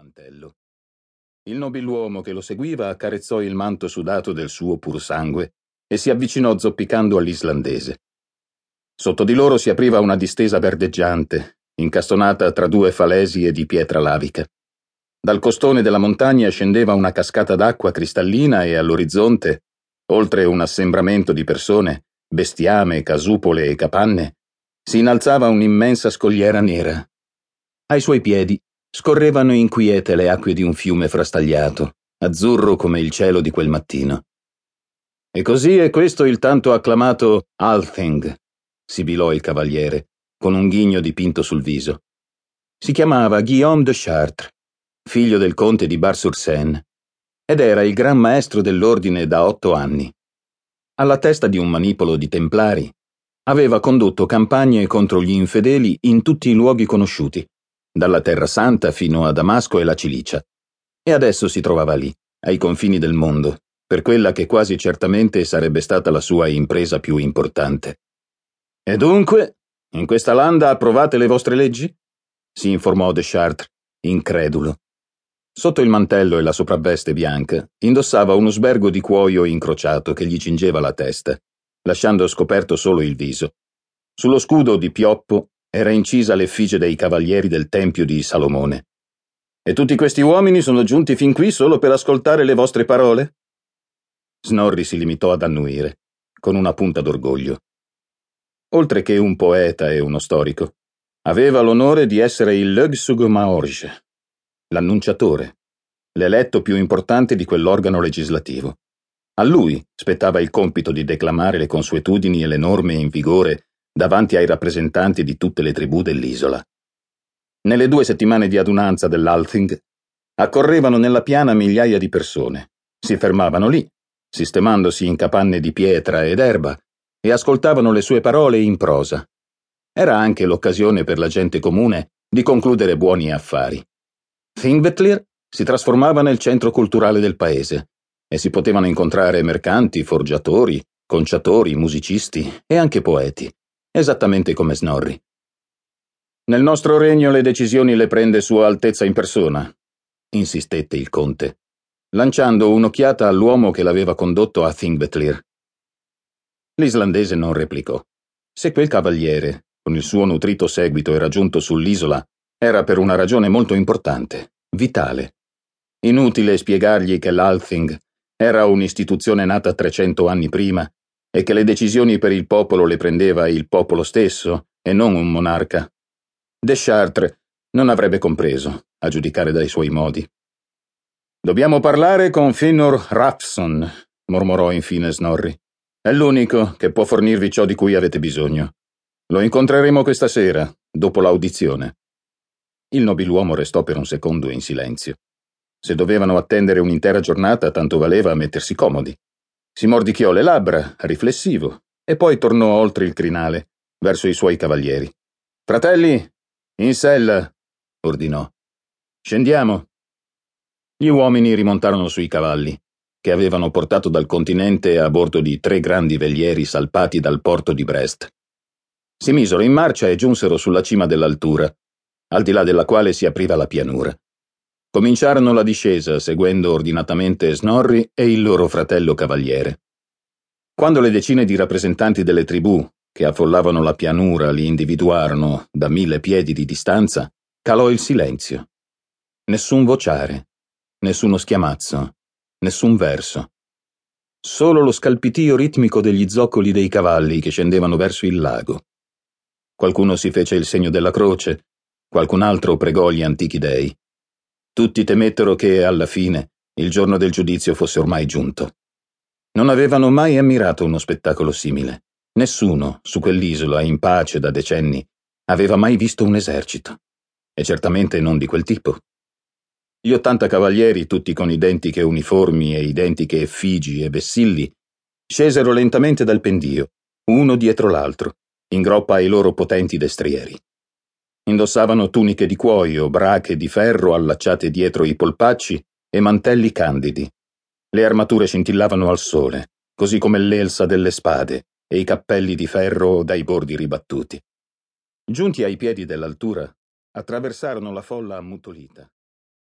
mantello. Il nobiluomo che lo seguiva accarezzò il manto sudato del suo pur sangue e si avvicinò zoppicando all'islandese. Sotto di loro si apriva una distesa verdeggiante, incastonata tra due falesie di pietra lavica. Dal costone della montagna scendeva una cascata d'acqua cristallina e all'orizzonte, oltre un assembramento di persone, bestiame, casupole e capanne, si innalzava un'immensa scogliera nera. Ai suoi piedi scorrevano inquiete le acque di un fiume frastagliato, azzurro come il cielo di quel mattino. E così è questo il tanto acclamato Althing, sibilò il cavaliere, con un ghigno dipinto sul viso. Si chiamava Guillaume de Chartres, figlio del conte di Bar-sur-Seine, ed era il gran maestro dell'ordine da otto anni. Alla testa di un manipolo di templari, aveva condotto campagne contro gli infedeli in tutti i luoghi conosciuti, dalla Terra Santa fino a Damasco e la Cilicia. E adesso si trovava lì, ai confini del mondo, per quella che quasi certamente sarebbe stata la sua impresa più importante. E dunque, in questa landa approvate le vostre leggi? si informò De Chartres, incredulo. Sotto il mantello e la sopravveste bianca indossava uno sbergo di cuoio incrociato che gli cingeva la testa, lasciando scoperto solo il viso. Sullo scudo di pioppo era incisa l'effigie dei cavalieri del Tempio di Salomone. E tutti questi uomini sono giunti fin qui solo per ascoltare le vostre parole? Snorri si limitò ad annuire, con una punta d'orgoglio. Oltre che un poeta e uno storico, aveva l'onore di essere il Lögsug Maorge, l'annunciatore, l'eletto più importante di quell'organo legislativo. A lui spettava il compito di declamare le consuetudini e le norme in vigore davanti ai rappresentanti di tutte le tribù dell'isola. Nelle due settimane di adunanza dell'Althing accorrevano nella piana migliaia di persone, si fermavano lì, sistemandosi in capanne di pietra ed erba, e ascoltavano le sue parole in prosa. Era anche l'occasione per la gente comune di concludere buoni affari. Thingvetlir si trasformava nel centro culturale del paese e si potevano incontrare mercanti, forgiatori, conciatori, musicisti e anche poeti esattamente come Snorri. Nel nostro regno le decisioni le prende Sua Altezza in persona, insistette il conte, lanciando un'occhiata all'uomo che l'aveva condotto a Thingvetlir. L'islandese non replicò. Se quel cavaliere, con il suo nutrito seguito, era giunto sull'isola, era per una ragione molto importante, vitale. Inutile spiegargli che l'Althing era un'istituzione nata 300 anni prima e che le decisioni per il popolo le prendeva il popolo stesso e non un monarca. Deschartres non avrebbe compreso, a giudicare dai suoi modi. Dobbiamo parlare con Finor Rapson, mormorò infine Snorri. È l'unico che può fornirvi ciò di cui avete bisogno. Lo incontreremo questa sera, dopo l'audizione. Il nobiluomo restò per un secondo in silenzio. Se dovevano attendere un'intera giornata, tanto valeva mettersi comodi. Si mordicchiò le labbra, riflessivo, e poi tornò oltre il crinale, verso i suoi cavalieri. Fratelli, in sella, ordinò. Scendiamo. Gli uomini rimontarono sui cavalli, che avevano portato dal continente a bordo di tre grandi velieri salpati dal porto di Brest. Si misero in marcia e giunsero sulla cima dell'altura, al di là della quale si apriva la pianura. Cominciarono la discesa seguendo ordinatamente Snorri e il loro fratello cavaliere. Quando le decine di rappresentanti delle tribù che affollavano la pianura li individuarono da mille piedi di distanza, calò il silenzio. Nessun vociare, nessuno schiamazzo, nessun verso. Solo lo scalpitio ritmico degli zoccoli dei cavalli che scendevano verso il lago. Qualcuno si fece il segno della croce, qualcun altro pregò gli antichi dei. Tutti temettero che, alla fine, il giorno del giudizio fosse ormai giunto. Non avevano mai ammirato uno spettacolo simile. Nessuno, su quell'isola, in pace da decenni, aveva mai visto un esercito. E certamente non di quel tipo. Gli ottanta cavalieri, tutti con identiche uniformi e identiche effigi e vessilli, scesero lentamente dal pendio, uno dietro l'altro, in groppa ai loro potenti destrieri. Indossavano tuniche di cuoio, brache di ferro allacciate dietro i polpacci e mantelli candidi. Le armature scintillavano al sole, così come l'elsa delle spade e i cappelli di ferro dai bordi ribattuti. Giunti ai piedi dell'altura, attraversarono la folla ammutolita